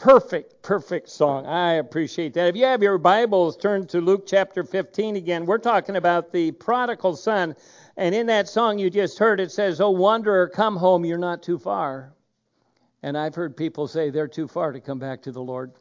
perfect, perfect song. I appreciate that. If you have your Bibles, turn to Luke chapter 15 again. We're talking about the prodigal son. And in that song you just heard, it says, Oh, wanderer, come home, you're not too far. And I've heard people say they're too far to come back to the Lord.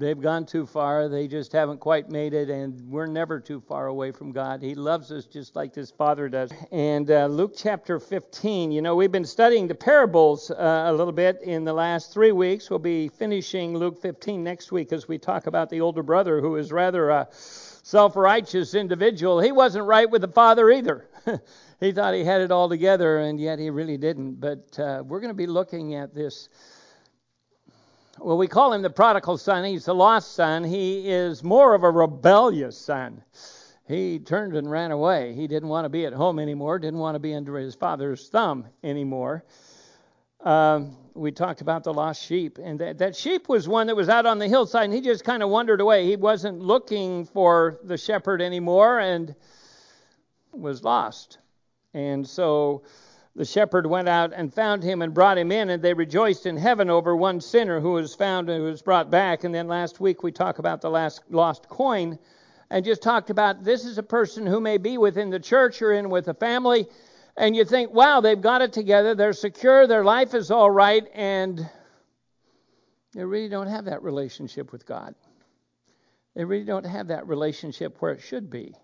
They've gone too far. They just haven't quite made it, and we're never too far away from God. He loves us just like His Father does. And uh, Luke chapter 15, you know, we've been studying the parables uh, a little bit in the last three weeks. We'll be finishing Luke 15 next week as we talk about the older brother who is rather a self righteous individual. He wasn't right with the Father either. he thought he had it all together, and yet he really didn't. But uh, we're going to be looking at this well, we call him the prodigal son. He's the lost son. He is more of a rebellious son. He turned and ran away. He didn't want to be at home anymore, didn't want to be under his father's thumb anymore. Um, we talked about the lost sheep, and that, that sheep was one that was out on the hillside, and he just kind of wandered away. He wasn't looking for the shepherd anymore and was lost. And so the shepherd went out and found him and brought him in, and they rejoiced in heaven over one sinner who was found and who was brought back. And then last week we talked about the last lost coin and just talked about this is a person who may be within the church or in with a family, and you think, wow, they've got it together, they're secure, their life is all right, and they really don't have that relationship with God. They really don't have that relationship where it should be.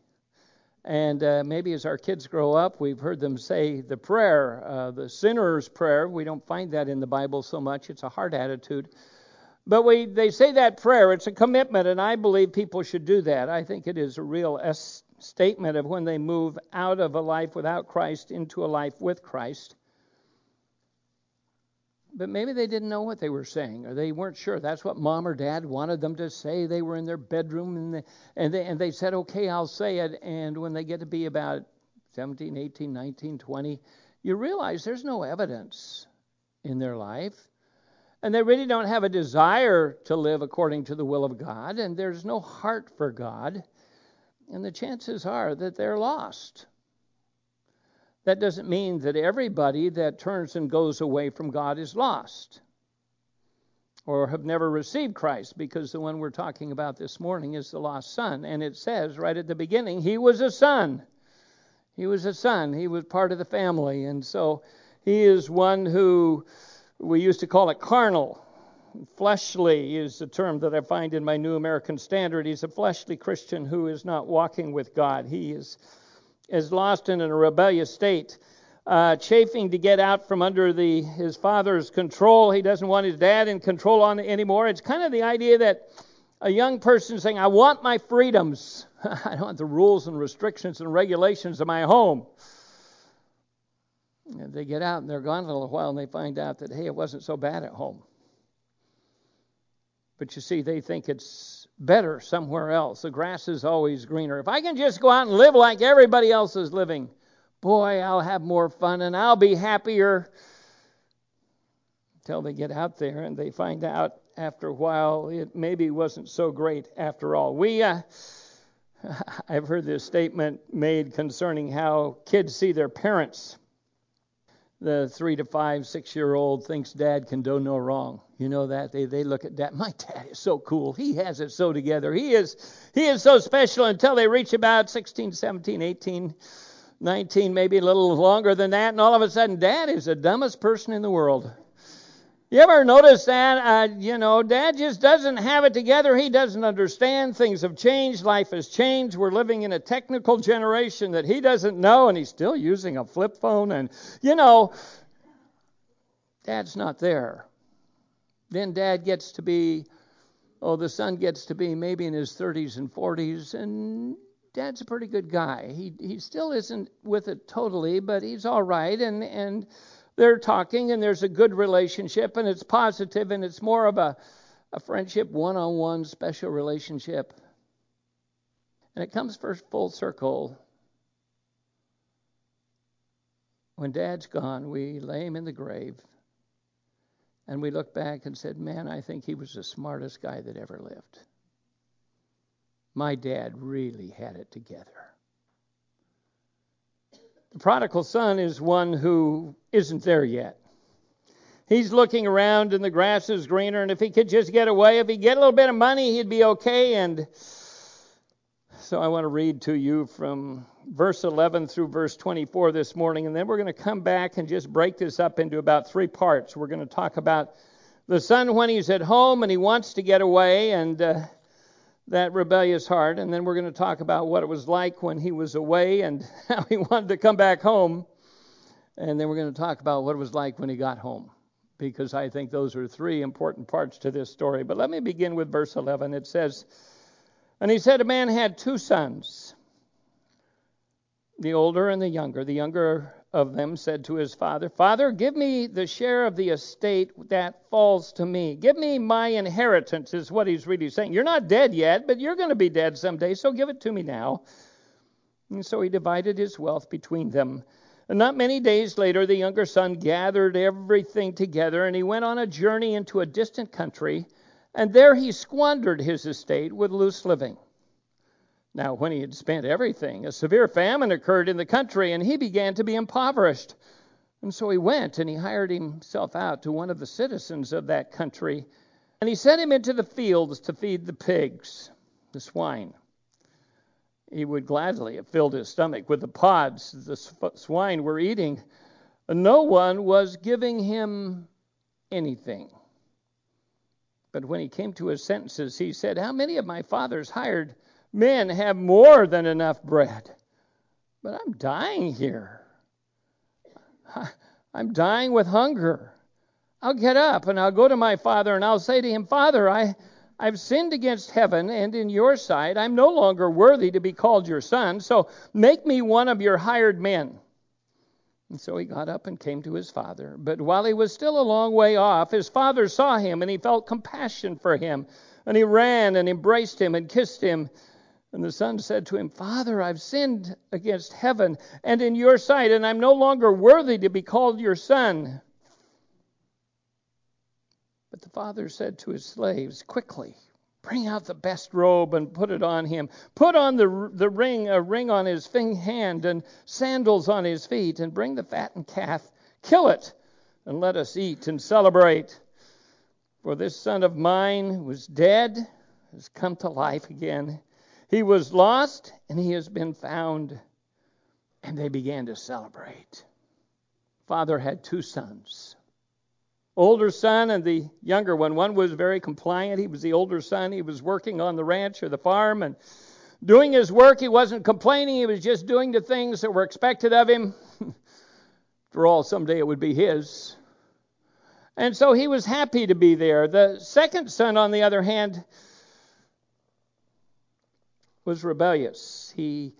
And uh, maybe as our kids grow up, we've heard them say the prayer, uh, the sinner's prayer. We don't find that in the Bible so much. It's a heart attitude. But we, they say that prayer. It's a commitment, and I believe people should do that. I think it is a real statement of when they move out of a life without Christ into a life with Christ but maybe they didn't know what they were saying or they weren't sure. That's what mom or dad wanted them to say. They were in their bedroom and they, and they, and they said, okay, I'll say it. And when they get to be about 17, 18, 19, 20, you realize there's no evidence in their life. And they really don't have a desire to live according to the will of God, and there's no heart for God. And the chances are that they're lost. That doesn't mean that everybody that turns and goes away from God is lost or have never received Christ, because the one we're talking about this morning is the lost son. And it says right at the beginning, he was a son. He was a son. He was part of the family. And so he is one who we used to call it carnal. Fleshly is the term that I find in my New American Standard. He's a fleshly Christian who is not walking with God. He is is lost in a rebellious state, uh, chafing to get out from under the his father's control. He doesn't want his dad in control on it anymore. It's kind of the idea that a young person saying, "I want my freedoms. I don't want the rules and restrictions and regulations of my home." And they get out and they're gone for a little while and they find out that hey, it wasn't so bad at home. But you see, they think it's better somewhere else. The grass is always greener. If I can just go out and live like everybody else is living, boy, I'll have more fun and I'll be happier. Until they get out there and they find out after a while it maybe wasn't so great after all. We, uh, I've heard this statement made concerning how kids see their parents the three to five, six year old thinks dad can do no wrong. You know that they they look at dad. My dad is so cool. He has it so together. He is he is so special until they reach about 16, 17, 18, 19, maybe a little longer than that, and all of a sudden, dad is the dumbest person in the world. You ever notice that? Uh, you know, dad just doesn't have it together. He doesn't understand. Things have changed. Life has changed. We're living in a technical generation that he doesn't know, and he's still using a flip phone. And, you know, dad's not there. Then dad gets to be, oh, the son gets to be maybe in his 30s and 40s, and dad's a pretty good guy. He, he still isn't with it totally, but he's all right. And, and, they're talking and there's a good relationship and it's positive and it's more of a, a friendship, one on one, special relationship. And it comes first full circle. When dad's gone, we lay him in the grave and we look back and said, Man, I think he was the smartest guy that ever lived. My dad really had it together. The prodigal son is one who isn't there yet. he's looking around and the grass is greener, and if he could just get away, if he get a little bit of money, he'd be okay. And so I want to read to you from verse 11 through verse 24 this morning, and then we're going to come back and just break this up into about three parts. We're going to talk about the son when he's at home and he wants to get away, and uh, that rebellious heart, and then we're going to talk about what it was like when he was away and how he wanted to come back home, and then we're going to talk about what it was like when he got home because I think those are three important parts to this story. But let me begin with verse 11. It says, And he said, A man had two sons, the older and the younger. The younger of them said to his father, Father, give me the share of the estate that falls to me. Give me my inheritance, is what he's really saying. You're not dead yet, but you're going to be dead someday, so give it to me now. And so he divided his wealth between them. And not many days later, the younger son gathered everything together and he went on a journey into a distant country, and there he squandered his estate with loose living. Now, when he had spent everything, a severe famine occurred in the country, and he began to be impoverished. And so he went and he hired himself out to one of the citizens of that country, and he sent him into the fields to feed the pigs, the swine he would gladly have filled his stomach with the pods the swine were eating. No one was giving him anything. But when he came to his senses, he said, How many of my father's hired men have more than enough bread? But I'm dying here. I'm dying with hunger. I'll get up and I'll go to my father and I'll say to him, Father, I, I've sinned against heaven and in your sight. I'm no longer worthy to be called your son, so make me one of your hired men. And so he got up and came to his father. But while he was still a long way off, his father saw him and he felt compassion for him. And he ran and embraced him and kissed him. And the son said to him, Father, I've sinned against heaven and in your sight, and I'm no longer worthy to be called your son. But the father said to his slaves, Quickly, bring out the best robe and put it on him. Put on the, the ring, a ring on his hand, and sandals on his feet, and bring the fattened calf. Kill it, and let us eat and celebrate. For this son of mine was dead, has come to life again. He was lost, and he has been found. And they began to celebrate. Father had two sons older son and the younger one. One was very compliant. He was the older son. He was working on the ranch or the farm and doing his work. He wasn't complaining. He was just doing the things that were expected of him. For all, someday it would be his. And so he was happy to be there. The second son, on the other hand, was rebellious. He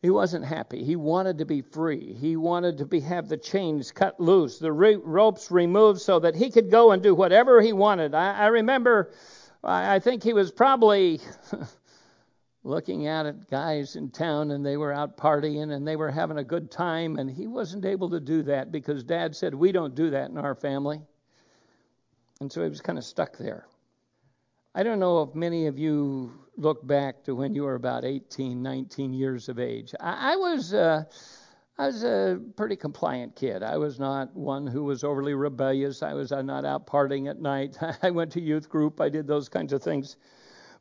he wasn't happy. He wanted to be free. He wanted to be, have the chains cut loose, the re- ropes removed so that he could go and do whatever he wanted. I, I remember, I, I think he was probably looking out at guys in town and they were out partying and they were having a good time, and he wasn't able to do that because dad said, We don't do that in our family. And so he was kind of stuck there. I don't know if many of you look back to when you were about 18, 19 years of age. I, I was. Uh, I was a pretty compliant kid. I was not one who was overly rebellious. I was not out partying at night. I went to youth group. I did those kinds of things.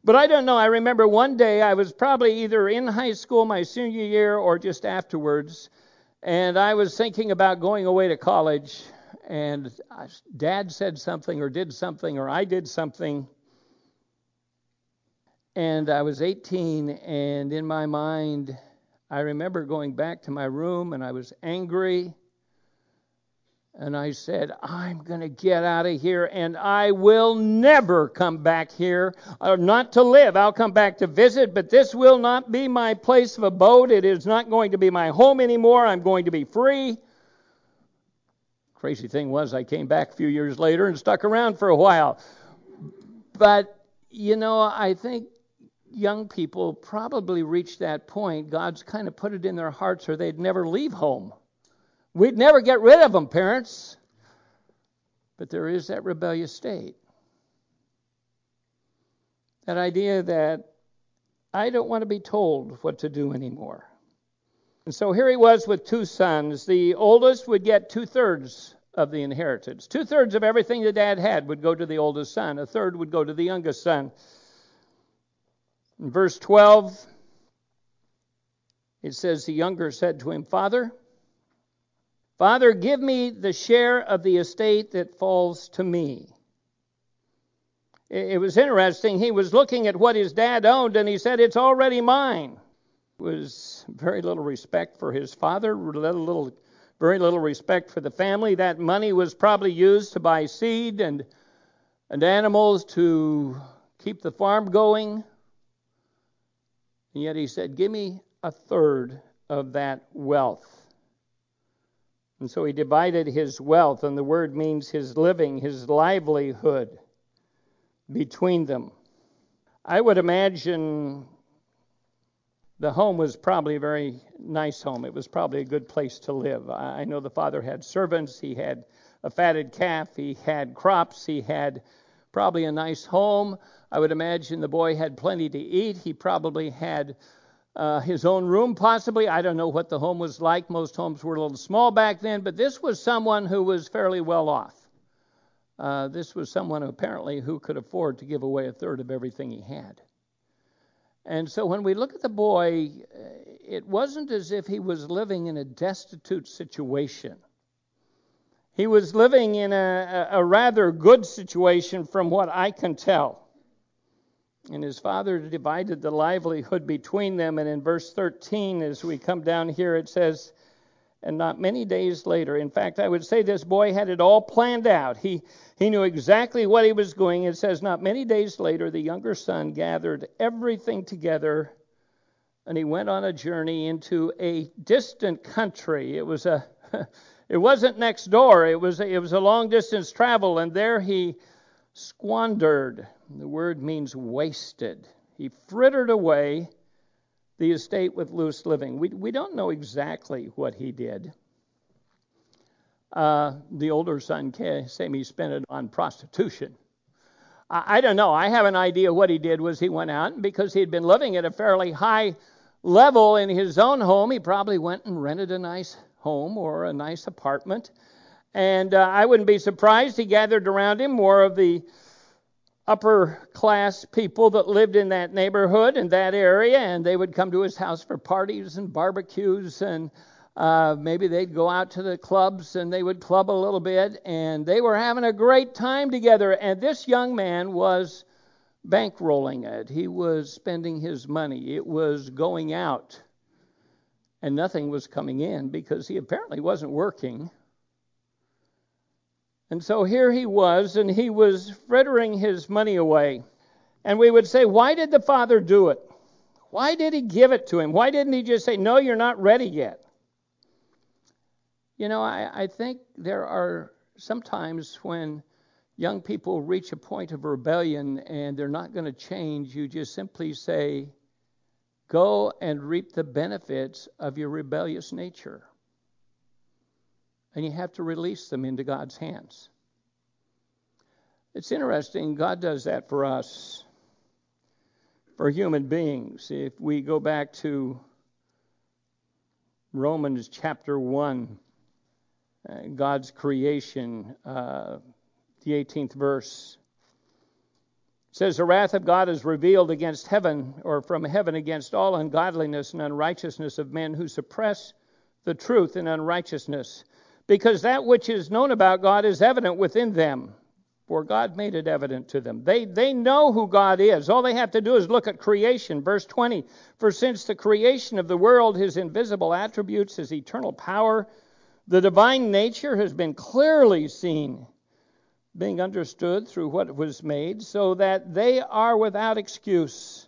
But I don't know. I remember one day I was probably either in high school my senior year or just afterwards, and I was thinking about going away to college. And dad said something or did something or I did something and I was 18, and in my mind, I remember going back to my room and I was angry. And I said, I'm going to get out of here and I will never come back here, or uh, not to live. I'll come back to visit, but this will not be my place of abode. It is not going to be my home anymore. I'm going to be free. Crazy thing was, I came back a few years later and stuck around for a while. But, you know, I think young people probably reach that point, God's kind of put it in their hearts or they'd never leave home. We'd never get rid of them, parents. But there is that rebellious state. That idea that I don't want to be told what to do anymore. And so here he was with two sons. The oldest would get two thirds of the inheritance. Two thirds of everything the dad had would go to the oldest son, a third would go to the youngest son. In verse 12, it says, The younger said to him, Father, Father, give me the share of the estate that falls to me. It was interesting. He was looking at what his dad owned and he said, It's already mine. It was very little respect for his father, little, little, very little respect for the family. That money was probably used to buy seed and, and animals to keep the farm going. And yet he said, Give me a third of that wealth. And so he divided his wealth, and the word means his living, his livelihood, between them. I would imagine the home was probably a very nice home. It was probably a good place to live. I know the father had servants, he had a fatted calf, he had crops, he had probably a nice home. I would imagine the boy had plenty to eat. He probably had uh, his own room, possibly. I don't know what the home was like. Most homes were a little small back then, but this was someone who was fairly well off. Uh, this was someone apparently who could afford to give away a third of everything he had. And so when we look at the boy, it wasn't as if he was living in a destitute situation. He was living in a, a rather good situation from what I can tell. And his father divided the livelihood between them. And in verse 13, as we come down here, it says, and not many days later. In fact, I would say this boy had it all planned out. He, he knew exactly what he was doing. It says, not many days later, the younger son gathered everything together and he went on a journey into a distant country. It was a. It wasn't next door. It was it was a long distance travel, and there he squandered. The word means wasted. He frittered away the estate with loose living. We, we don't know exactly what he did. Uh, the older son he spent it on prostitution. I, I don't know. I have an idea what he did was he went out and because he had been living at a fairly high level in his own home, he probably went and rented a nice home or a nice apartment. And uh, I wouldn't be surprised he gathered around him more of the upper class people that lived in that neighborhood and that area, and they would come to his house for parties and barbecues, and uh, maybe they'd go out to the clubs and they would club a little bit, and they were having a great time together. And this young man was bankrolling it, he was spending his money, it was going out, and nothing was coming in because he apparently wasn't working. And so here he was, and he was frittering his money away. And we would say, why did the father do it? Why did he give it to him? Why didn't he just say, no, you're not ready yet? You know, I, I think there are sometimes when young people reach a point of rebellion and they're not going to change, you just simply say, go and reap the benefits of your rebellious nature and you have to release them into God's hands. It's interesting, God does that for us, for human beings. If we go back to Romans chapter 1, uh, God's creation, uh, the 18th verse says the wrath of God is revealed against heaven or from heaven against all ungodliness and unrighteousness of men who suppress the truth in unrighteousness because that which is known about God is evident within them. For God made it evident to them. They, they know who God is. All they have to do is look at creation. Verse 20 For since the creation of the world, his invisible attributes, his eternal power, the divine nature has been clearly seen, being understood through what was made, so that they are without excuse.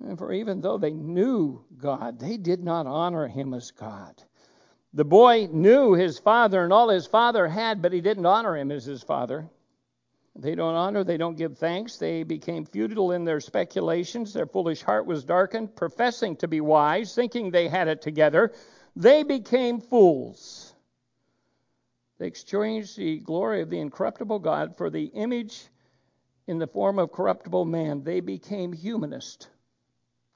And for even though they knew God, they did not honor him as God the boy knew his father and all his father had, but he didn't honor him as his father. They don't honor, they don't give thanks. They became futile in their speculations. Their foolish heart was darkened, professing to be wise, thinking they had it together. They became fools. They exchanged the glory of the incorruptible God for the image in the form of corruptible man. They became humanist.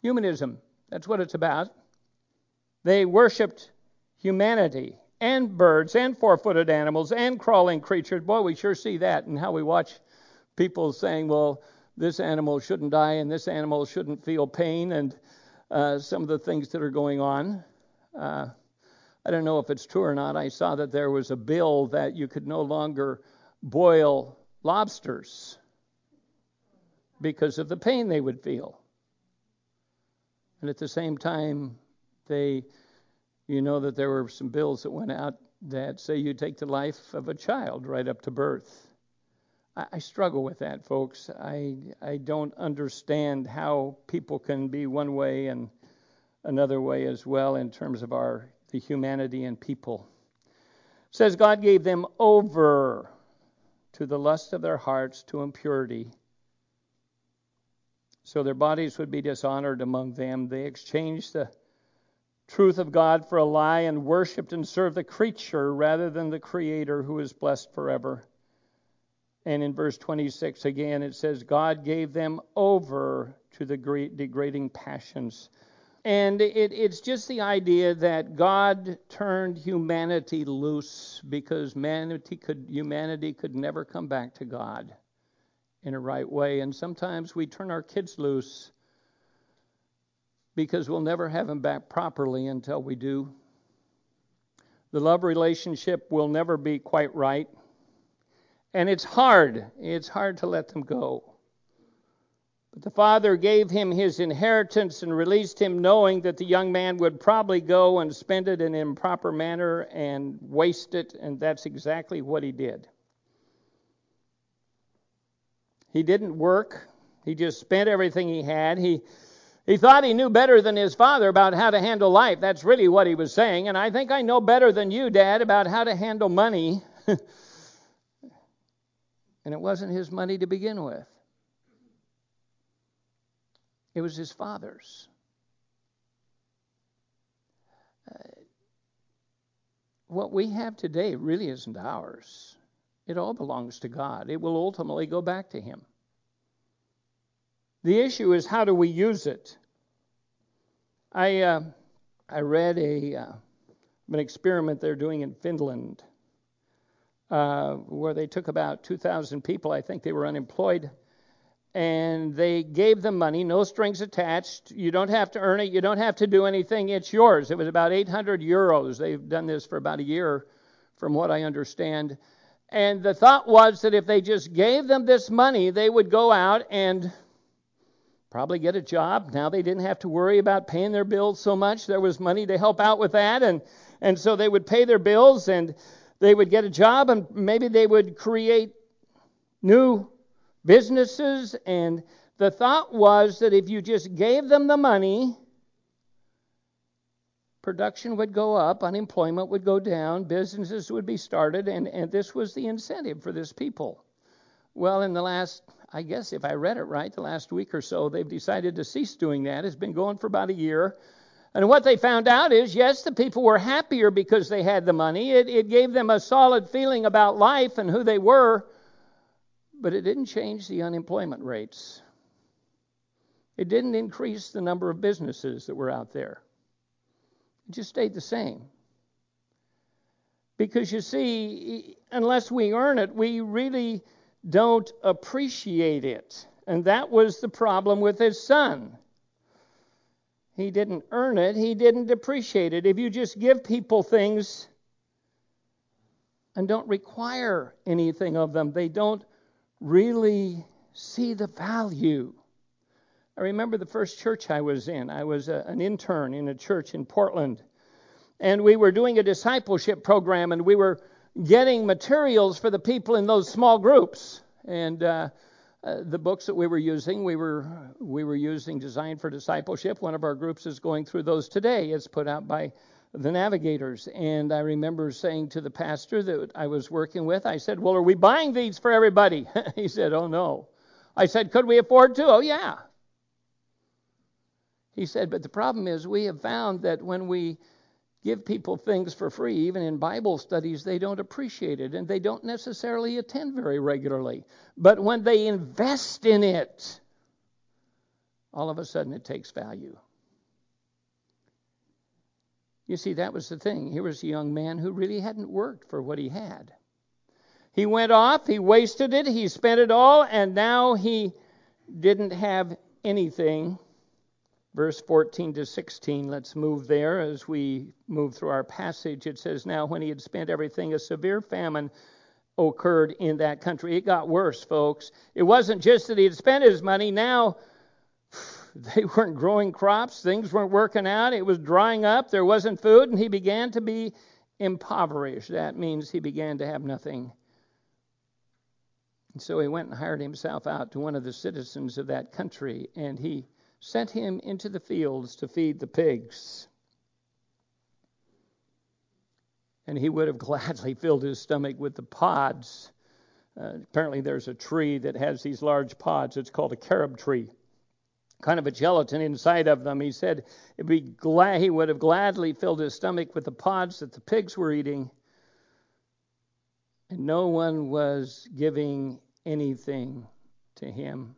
Humanism, that's what it's about. They worshiped humanity and birds and four footed animals and crawling creatures. Boy, we sure see that and how we watch people saying, well, this animal shouldn't die and this animal shouldn't feel pain and uh, some of the things that are going on. Uh, I don't know if it's true or not. I saw that there was a bill that you could no longer boil lobsters because of the pain they would feel. And at the same time, they, you know, that there were some bills that went out that say you take the life of a child right up to birth. I, I struggle with that, folks. I I don't understand how people can be one way and another way as well in terms of our the humanity and people. It says God gave them over to the lust of their hearts to impurity. So their bodies would be dishonored among them. They exchanged the truth of God for a lie and worshiped and served the creature rather than the Creator who is blessed forever. And in verse 26 again, it says, God gave them over to the degrading passions. And it, it's just the idea that God turned humanity loose because humanity could, humanity could never come back to God in a right way. And sometimes we turn our kids loose because we'll never have them back properly until we do. The love relationship will never be quite right. And it's hard. It's hard to let them go. But the father gave him his inheritance and released him, knowing that the young man would probably go and spend it in an improper manner and waste it, and that's exactly what he did. He didn't work, he just spent everything he had. He he thought he knew better than his father about how to handle life. That's really what he was saying. And I think I know better than you, Dad, about how to handle money. and it wasn't his money to begin with. It was his father's. Uh, what we have today really isn't ours. It all belongs to God. It will ultimately go back to Him. The issue is how do we use it? I uh, I read a uh, an experiment they're doing in Finland uh, where they took about 2,000 people. I think they were unemployed and they gave them money, no strings attached. You don't have to earn it, you don't have to do anything, it's yours. It was about 800 euros. They've done this for about a year, from what I understand. And the thought was that if they just gave them this money, they would go out and probably get a job. Now they didn't have to worry about paying their bills so much. There was money to help out with that, and and so they would pay their bills and they would get a job, and maybe they would create new businesses. And the thought was that if you just gave them the money, production would go up, unemployment would go down, businesses would be started, and, and this was the incentive for this people. Well, in the last, I guess if I read it right, the last week or so, they've decided to cease doing that. It's been going for about a year. And what they found out is yes, the people were happier because they had the money. It, it gave them a solid feeling about life and who they were but it didn't change the unemployment rates. It didn't increase the number of businesses that were out there. It just stayed the same. Because you see, unless we earn it, we really don't appreciate it. And that was the problem with his son. He didn't earn it, he didn't appreciate it. If you just give people things and don't require anything of them, they don't really see the value. I remember the first church I was in. I was a, an intern in a church in Portland. And we were doing a discipleship program, and we were getting materials for the people in those small groups. And uh, uh, the books that we were using, we were we were using Design for Discipleship. One of our groups is going through those today. It's put out by the navigators. And I remember saying to the pastor that I was working with, I said, Well, are we buying these for everybody? he said, Oh, no. I said, Could we afford to? Oh, yeah. He said, But the problem is, we have found that when we give people things for free, even in Bible studies, they don't appreciate it and they don't necessarily attend very regularly. But when they invest in it, all of a sudden it takes value. You see, that was the thing. Here was a young man who really hadn't worked for what he had. He went off, he wasted it, he spent it all, and now he didn't have anything. Verse 14 to 16, let's move there as we move through our passage. It says, Now when he had spent everything, a severe famine occurred in that country. It got worse, folks. It wasn't just that he had spent his money, now they weren't growing crops, things weren't working out, it was drying up, there wasn't food, and he began to be impoverished. That means he began to have nothing. And so he went and hired himself out to one of the citizens of that country, and he sent him into the fields to feed the pigs. and he would have gladly filled his stomach with the pods. Uh, apparently, there's a tree that has these large pods. It's called a carob tree, kind of a gelatin inside of them. He said be glad, he would have gladly filled his stomach with the pods that the pigs were eating, and no one was giving anything to him.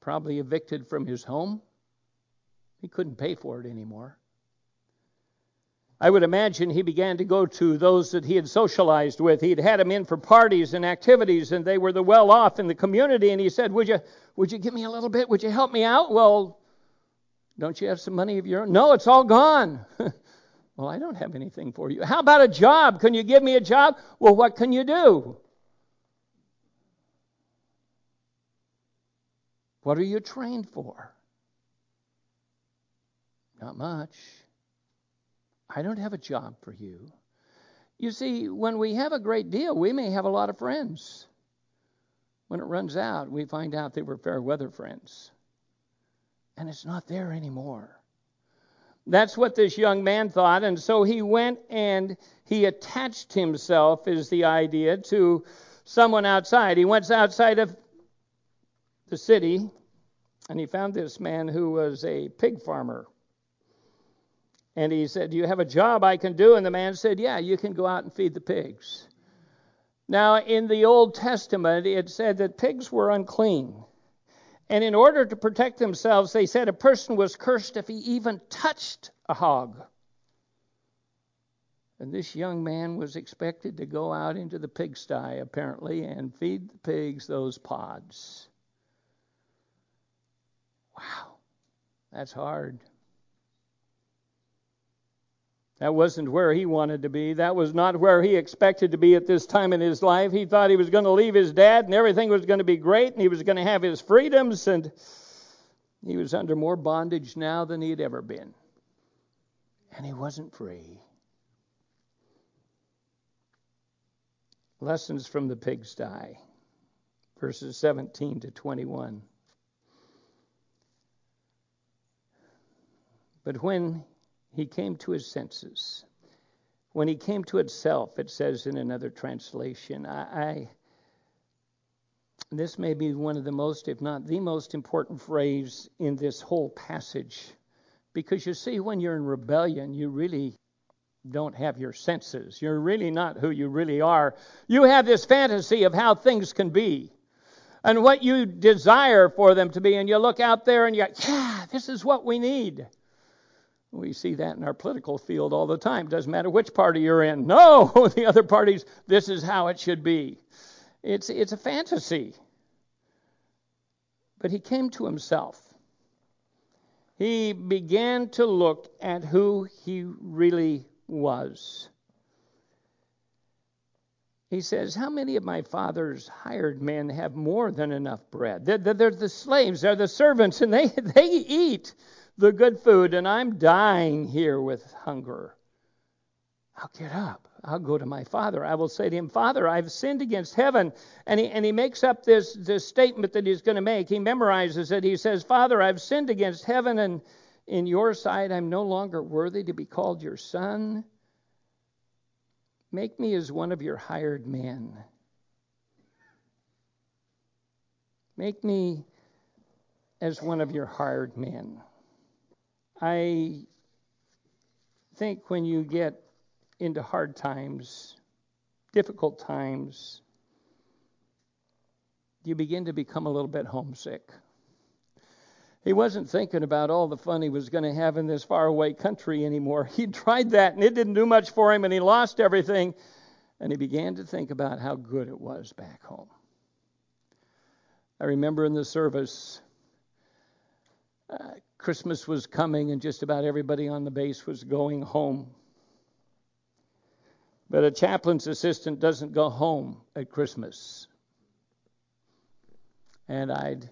Probably evicted from his home he couldn't pay for it anymore. I would imagine he began to go to those that he had socialized with. He'd had them in for parties and activities, and they were the well off in the community. And he said, Would you, would you give me a little bit? Would you help me out? Well, don't you have some money of your own? No, it's all gone. well, I don't have anything for you. How about a job? Can you give me a job? Well, what can you do? What are you trained for? Not much. I don't have a job for you. You see, when we have a great deal, we may have a lot of friends. When it runs out, we find out they were fair weather friends. And it's not there anymore. That's what this young man thought. And so he went and he attached himself, is the idea, to someone outside. He went outside of the city and he found this man who was a pig farmer. And he said, Do you have a job I can do? And the man said, Yeah, you can go out and feed the pigs. Now, in the Old Testament, it said that pigs were unclean. And in order to protect themselves, they said a person was cursed if he even touched a hog. And this young man was expected to go out into the pigsty, apparently, and feed the pigs those pods. Wow, that's hard. That wasn't where he wanted to be. That was not where he expected to be at this time in his life. He thought he was going to leave his dad and everything was going to be great and he was going to have his freedoms and he was under more bondage now than he had ever been. And he wasn't free. Lessons from the pigsty, verses 17 to 21. But when he came to his senses. When he came to himself, it says in another translation, I, I this may be one of the most, if not the most important phrase in this whole passage. Because you see, when you're in rebellion, you really don't have your senses. You're really not who you really are. You have this fantasy of how things can be and what you desire for them to be. And you look out there and you go, yeah, this is what we need. We see that in our political field all the time. Doesn't matter which party you're in. No, the other parties, this is how it should be. It's, it's a fantasy. But he came to himself. He began to look at who he really was. He says, How many of my father's hired men have more than enough bread? They're, they're the slaves, they're the servants, and they, they eat the good food, and I'm dying here with hunger. I'll get up. I'll go to my father. I will say to him, Father, I've sinned against heaven. And he, and he makes up this, this statement that he's going to make. He memorizes it. He says, Father, I've sinned against heaven, and in your sight I'm no longer worthy to be called your son. Make me as one of your hired men. Make me as one of your hired men. I think when you get into hard times, difficult times, you begin to become a little bit homesick. He wasn't thinking about all the fun he was going to have in this faraway country anymore. He tried that and it didn't do much for him and he lost everything. And he began to think about how good it was back home. I remember in the service, uh, Christmas was coming and just about everybody on the base was going home. But a chaplain's assistant doesn't go home at Christmas. And I'd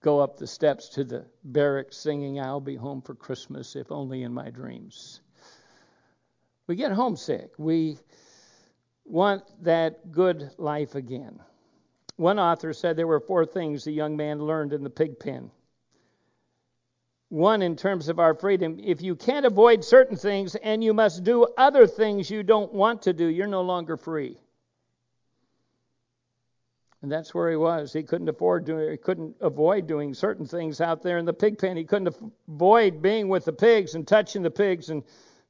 go up the steps to the barracks singing, I'll be home for Christmas, if only in my dreams. We get homesick. We want that good life again. One author said there were four things the young man learned in the pig pen. One, in terms of our freedom, if you can't avoid certain things and you must do other things you don't want to do, you're no longer free. And that's where he was. He couldn't afford to, he couldn't avoid doing certain things out there in the pig pen. He couldn't avoid being with the pigs and touching the pigs and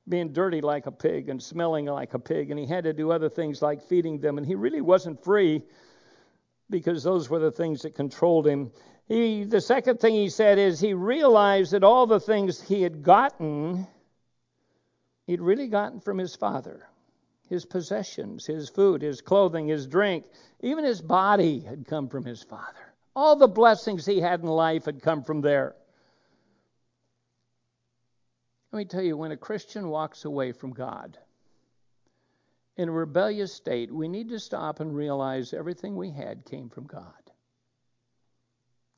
being dirty like a pig and smelling like a pig. And he had to do other things like feeding them. And he really wasn't free because those were the things that controlled him. He, the second thing he said is he realized that all the things he had gotten, he'd really gotten from his father his possessions, his food, his clothing, his drink, even his body had come from his father. All the blessings he had in life had come from there. Let me tell you, when a Christian walks away from God in a rebellious state, we need to stop and realize everything we had came from God.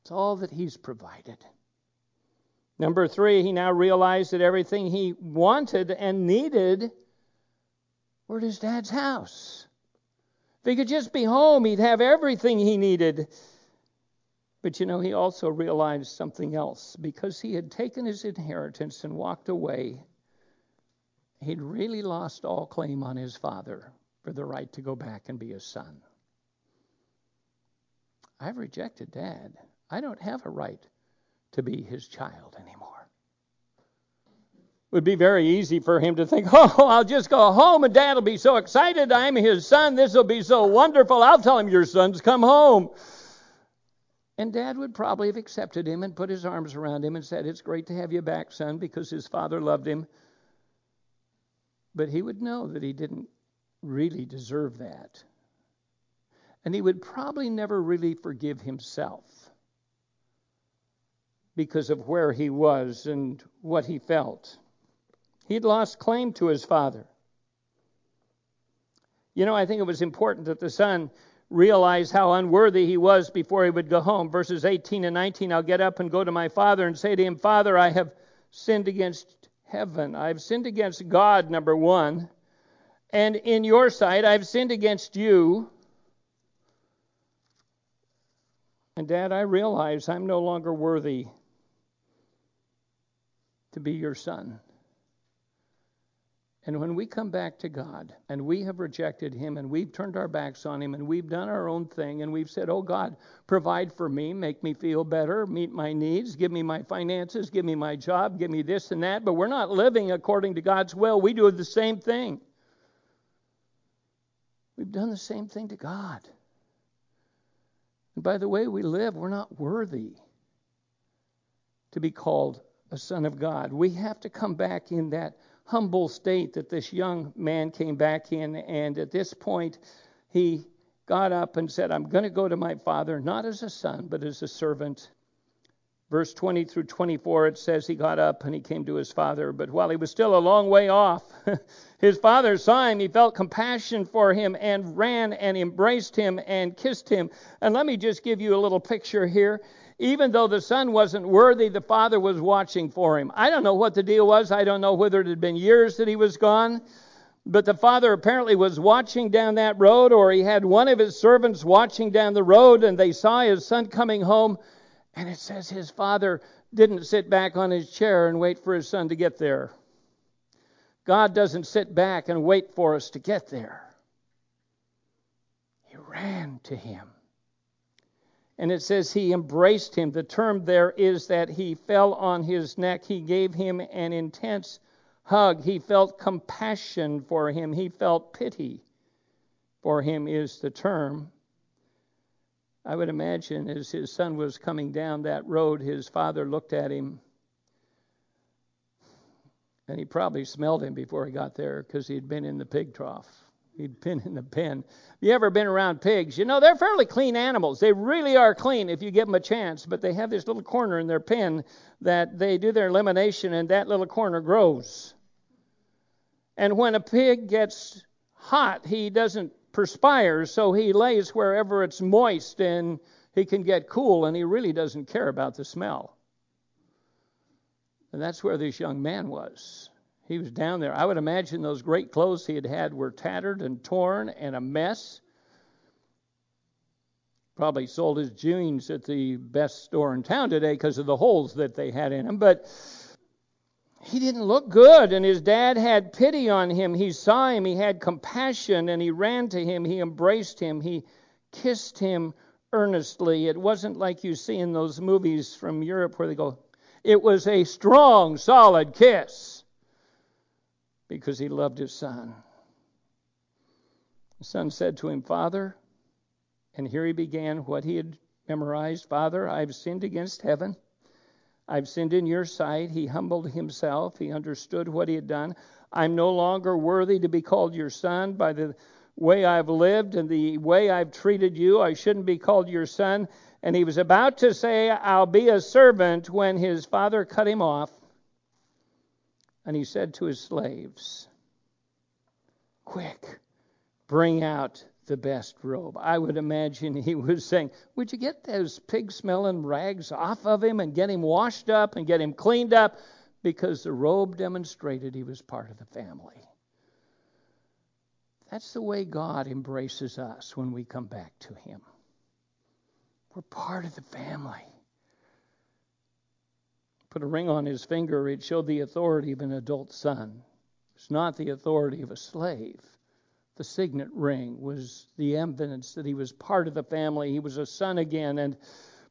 It's all that He's provided. Number three, he now realized that everything he wanted and needed were at his dad's house. If he could just be home, he'd have everything he needed. But you know, he also realized something else. Because he had taken his inheritance and walked away, he'd really lost all claim on his father for the right to go back and be his son. I've rejected dad. I don't have a right to be his child anymore It would be very easy for him to think, oh, I'll just go home and dad will be so excited. I'm his son. This will be so wonderful. I'll tell him your son's come home. And dad would probably have accepted him and put his arms around him and said, It's great to have you back, son, because his father loved him. But he would know that he didn't really deserve that. And he would probably never really forgive himself because of where he was and what he felt. He'd lost claim to his father. You know, I think it was important that the son realize how unworthy he was before he would go home. Verses 18 and 19 I'll get up and go to my father and say to him, Father, I have sinned against heaven. I've sinned against God, number one. And in your sight, I've sinned against you. And, Dad, I realize I'm no longer worthy to be your son. And when we come back to God and we have rejected Him and we've turned our backs on Him and we've done our own thing and we've said, Oh God, provide for me, make me feel better, meet my needs, give me my finances, give me my job, give me this and that, but we're not living according to God's will. We do the same thing. We've done the same thing to God. And by the way we live, we're not worthy to be called a son of God. We have to come back in that humble state that this young man came back in. And at this point, he got up and said, I'm going to go to my father, not as a son, but as a servant. Verse 20 through 24, it says he got up and he came to his father. But while he was still a long way off, his father saw him. He felt compassion for him and ran and embraced him and kissed him. And let me just give you a little picture here. Even though the son wasn't worthy, the father was watching for him. I don't know what the deal was. I don't know whether it had been years that he was gone. But the father apparently was watching down that road, or he had one of his servants watching down the road, and they saw his son coming home. And it says his father didn't sit back on his chair and wait for his son to get there. God doesn't sit back and wait for us to get there. He ran to him and it says he embraced him. The term there is that he fell on his neck. He gave him an intense hug. He felt compassion for him. He felt pity for him, is the term. I would imagine as his son was coming down that road, his father looked at him and he probably smelled him before he got there because he'd been in the pig trough. He'd been in the pen. You ever been around pigs? You know, they're fairly clean animals. They really are clean if you give them a chance, but they have this little corner in their pen that they do their elimination, and that little corner grows. And when a pig gets hot, he doesn't perspire, so he lays wherever it's moist and he can get cool, and he really doesn't care about the smell. And that's where this young man was. He was down there. I would imagine those great clothes he had had were tattered and torn and a mess. Probably sold his jeans at the best store in town today because of the holes that they had in them. But he didn't look good, and his dad had pity on him. He saw him, he had compassion, and he ran to him. He embraced him, he kissed him earnestly. It wasn't like you see in those movies from Europe where they go, it was a strong, solid kiss because he loved his son. The son said to him, Father, and here he began what he had memorized Father, I've sinned against heaven. I've sinned in your sight. He humbled himself. He understood what he had done. I'm no longer worthy to be called your son by the way I've lived and the way I've treated you. I shouldn't be called your son. And he was about to say, I'll be a servant, when his father cut him off. And he said to his slaves, Quick, bring out the best robe. I would imagine he was saying, Would you get those pig smelling rags off of him and get him washed up and get him cleaned up? Because the robe demonstrated he was part of the family. That's the way God embraces us when we come back to him. We're part of the family. Put a ring on his finger, it showed the authority of an adult son. It's not the authority of a slave. The signet ring was the evidence that he was part of the family. He was a son again. And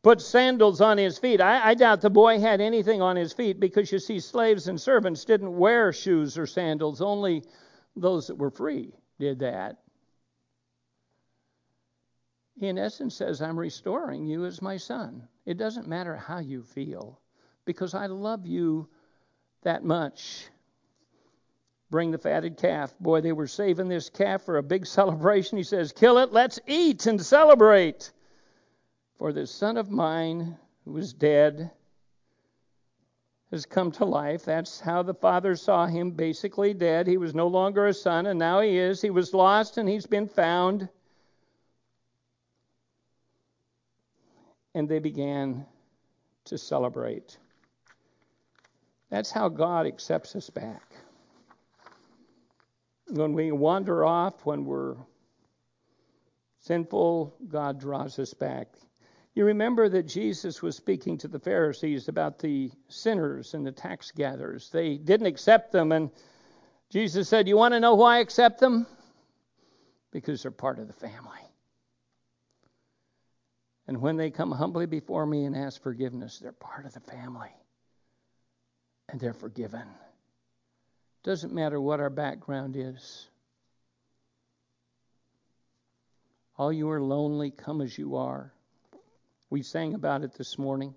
put sandals on his feet. I, I, doubt the boy had anything on his feet because you see, slaves and servants didn't wear shoes or sandals, only those that were free did that he in essence says, I'm restoring you as my son. It doesn't matter how you feel because I love you that much. Bring the fatted calf. Boy, they were saving this calf for a big celebration. He says, Kill it, let's eat and celebrate. For this son of mine who was dead has come to life. That's how the father saw him, basically dead. He was no longer a son, and now he is. He was lost, and he's been found. and they began to celebrate. That's how God accepts us back. When we wander off, when we're sinful, God draws us back. You remember that Jesus was speaking to the Pharisees about the sinners and the tax gatherers. They didn't accept them, and Jesus said, You want to know why I accept them? Because they're part of the family. And when they come humbly before me and ask forgiveness, they're part of the family. And they're forgiven. Doesn't matter what our background is. All you are lonely, come as you are. We sang about it this morning.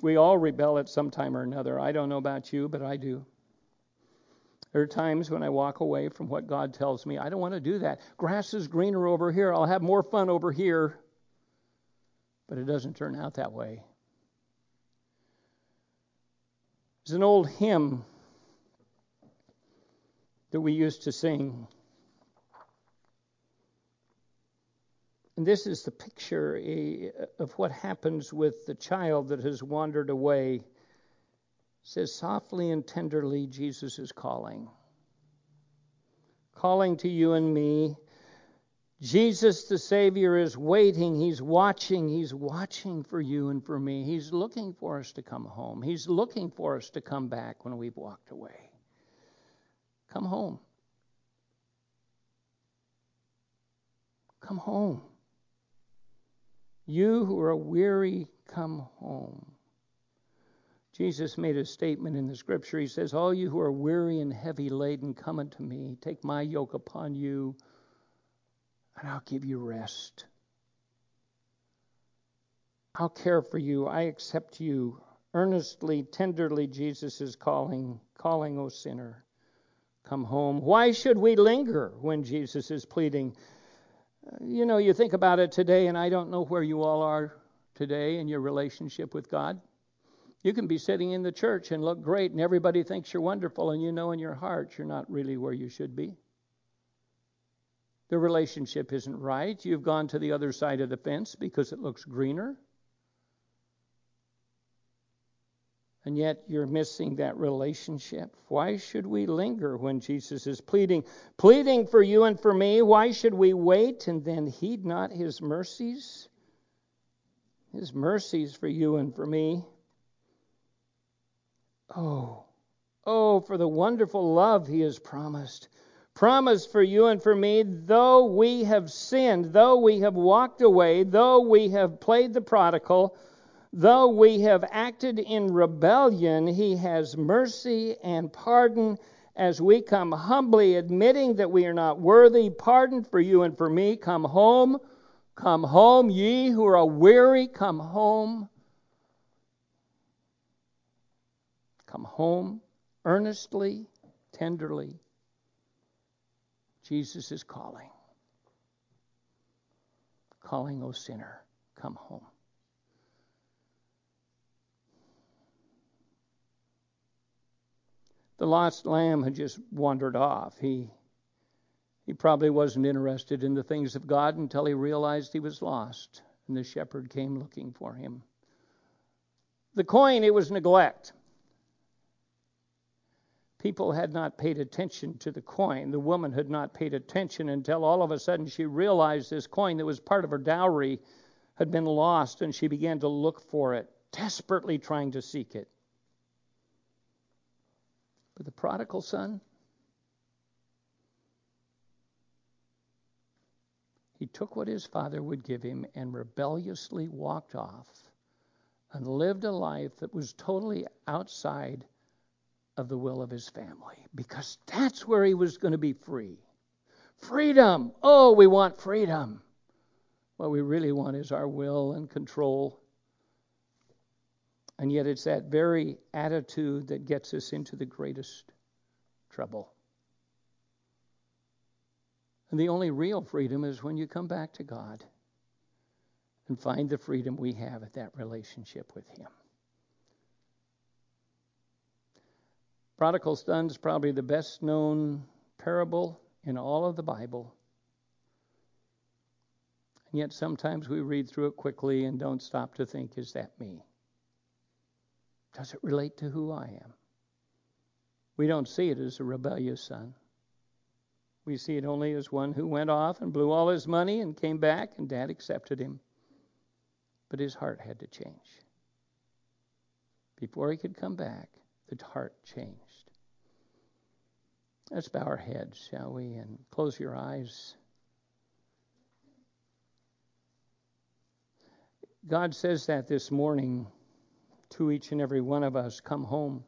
We all rebel at some time or another. I don't know about you, but I do. There are times when I walk away from what God tells me. I don't want to do that. Grass is greener over here. I'll have more fun over here. But it doesn't turn out that way. There's an old hymn that we used to sing. And this is the picture eh, of what happens with the child that has wandered away says, softly and tenderly, Jesus is calling. Calling to you and me. Jesus, the Savior, is waiting. He's watching. He's watching for you and for me. He's looking for us to come home. He's looking for us to come back when we've walked away. Come home. Come home. You who are weary, come home. Jesus made a statement in the scripture. He says, All you who are weary and heavy laden, come unto me. Take my yoke upon you, and I'll give you rest. I'll care for you. I accept you. Earnestly, tenderly, Jesus is calling, calling, O sinner, come home. Why should we linger when Jesus is pleading? Uh, you know, you think about it today, and I don't know where you all are today in your relationship with God. You can be sitting in the church and look great, and everybody thinks you're wonderful, and you know in your heart you're not really where you should be. The relationship isn't right. You've gone to the other side of the fence because it looks greener. And yet you're missing that relationship. Why should we linger when Jesus is pleading? Pleading for you and for me. Why should we wait and then heed not his mercies? His mercies for you and for me. Oh, oh, for the wonderful love he has promised. Promised for you and for me, though we have sinned, though we have walked away, though we have played the prodigal, though we have acted in rebellion, he has mercy and pardon as we come humbly admitting that we are not worthy. Pardon for you and for me. Come home. Come home, ye who are weary, come home. Come home earnestly, tenderly. Jesus is calling. Calling, O sinner, come home. The lost lamb had just wandered off. He he probably wasn't interested in the things of God until he realized he was lost, and the shepherd came looking for him. The coin, it was neglect people had not paid attention to the coin. The woman had not paid attention until all of a sudden she realized this coin that was part of her dowry had been lost, and she began to look for it, desperately trying to seek it. But the prodigal son, he took what his father would give him and rebelliously walked off and lived a life that was totally outside of the will of his family because that's where he was going to be free. Freedom. Oh, we want freedom. What we really want is our will and control. And yet, it's that very attitude that gets us into the greatest trouble. And the only real freedom is when you come back to God and find the freedom we have at that relationship with Him. Prodigal son is probably the best known parable in all of the Bible. And yet sometimes we read through it quickly and don't stop to think, is that me? Does it relate to who I am? We don't see it as a rebellious son. We see it only as one who went off and blew all his money and came back, and dad accepted him. But his heart had to change. Before he could come back, the heart changed. Let's bow our heads, shall we, and close your eyes. God says that this morning to each and every one of us come home.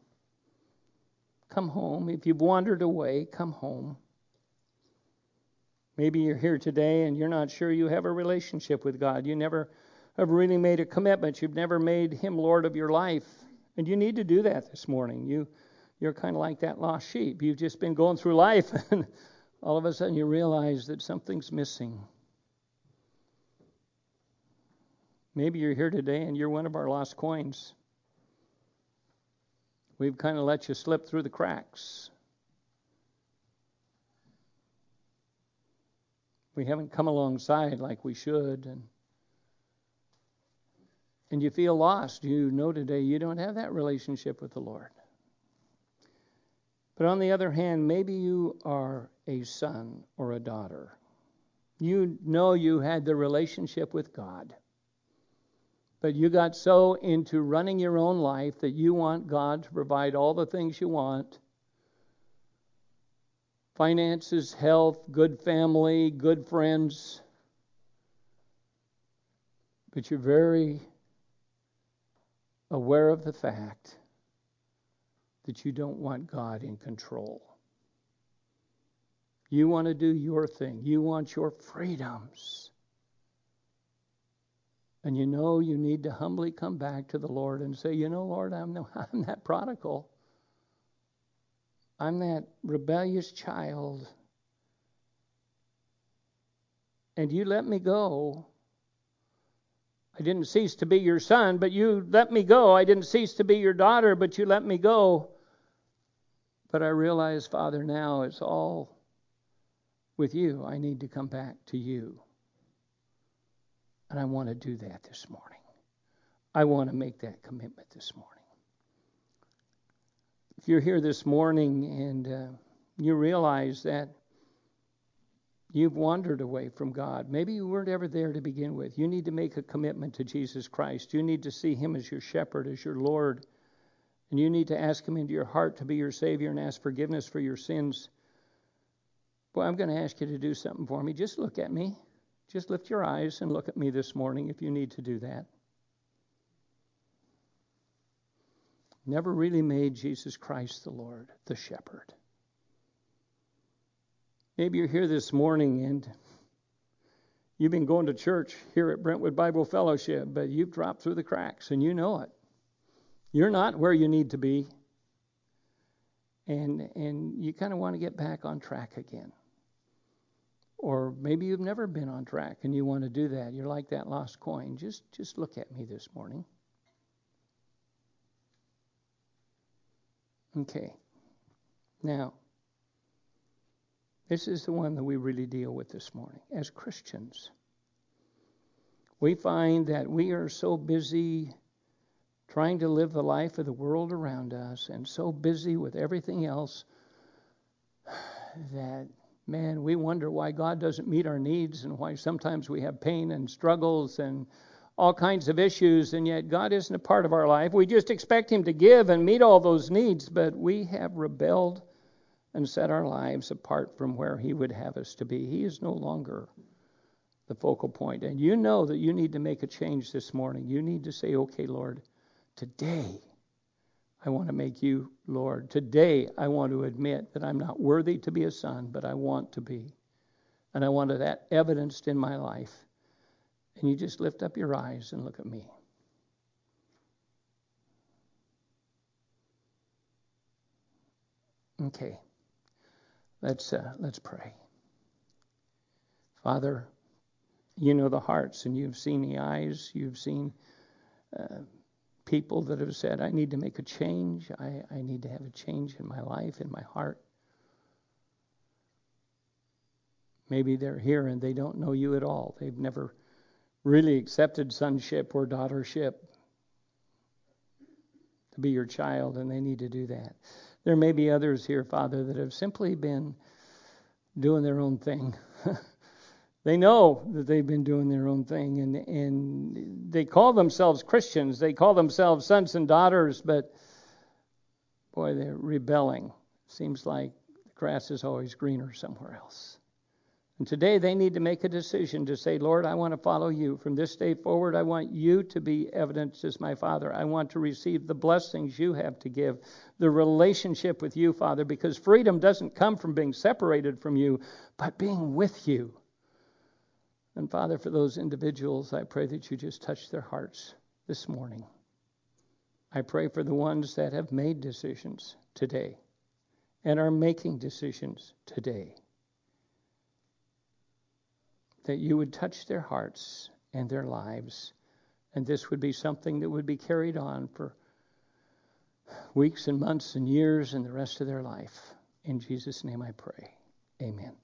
Come home. If you've wandered away, come home. Maybe you're here today and you're not sure you have a relationship with God. You never have really made a commitment. You've never made Him Lord of your life. And you need to do that this morning. You you're kind of like that lost sheep. You've just been going through life, and all of a sudden you realize that something's missing. Maybe you're here today and you're one of our lost coins. We've kind of let you slip through the cracks. We haven't come alongside like we should, and and you feel lost. You know today you don't have that relationship with the Lord. But on the other hand, maybe you are a son or a daughter. You know you had the relationship with God. But you got so into running your own life that you want God to provide all the things you want finances, health, good family, good friends. But you're very aware of the fact that you don't want God in control. You want to do your thing, you want your freedoms. And you know you need to humbly come back to the Lord and say, You know, Lord, I'm, the, I'm that prodigal. I'm that rebellious child. And you let me go. I didn't cease to be your son, but you let me go. I didn't cease to be your daughter, but you let me go. But I realize, Father, now it's all with you. I need to come back to you. And I want to do that this morning. I want to make that commitment this morning. If you're here this morning and uh, you realize that you've wandered away from God, maybe you weren't ever there to begin with, you need to make a commitment to Jesus Christ. You need to see Him as your shepherd, as your Lord. And you need to ask Him into your heart to be your Savior and ask forgiveness for your sins. Boy, I'm going to ask you to do something for me. Just look at me. Just lift your eyes and look at me this morning if you need to do that. Never really made Jesus Christ the Lord, the shepherd. Maybe you're here this morning and you've been going to church here at Brentwood Bible Fellowship, but you've dropped through the cracks and you know it. You're not where you need to be. And and you kind of want to get back on track again. Or maybe you've never been on track and you want to do that. You're like that lost coin. Just just look at me this morning. Okay. Now, this is the one that we really deal with this morning. As Christians, we find that we are so busy trying to live the life of the world around us and so busy with everything else that man, we wonder why God doesn't meet our needs and why sometimes we have pain and struggles and all kinds of issues, and yet God isn't a part of our life. We just expect Him to give and meet all those needs, but we have rebelled and set our lives apart from where He would have us to be. He is no longer the focal point. And you know that you need to make a change this morning. You need to say, okay, Lord, today I want to make you Lord. Today, I want to admit that I'm not worthy to be a son, but I want to be. And I want that evidenced in my life. And you just lift up your eyes and look at me. Okay. Let's uh, let's pray. Father, you know the hearts and you've seen the eyes, you've seen uh, people that have said, I need to make a change. I, I need to have a change in my life, in my heart. Maybe they're here and they don't know you at all. They've never really accepted sonship or daughtership to be your child, and they need to do that. There may be others here, Father, that have simply been doing their own thing. They know that they've been doing their own thing, and, and they call themselves Christians. They call themselves sons and daughters, but boy, they're rebelling. Seems like the grass is always greener somewhere else. And today they need to make a decision to say, Lord, I want to follow you. From this day forward, I want you to be evidence as my Father. I want to receive the blessings you have to give, the relationship with you, Father, because freedom doesn't come from being separated from you, but being with you. And Father, for those individuals, I pray that you just touch their hearts this morning. I pray for the ones that have made decisions today and are making decisions today. That you would touch their hearts and their lives, and this would be something that would be carried on for weeks and months and years and the rest of their life. In Jesus' name I pray. Amen.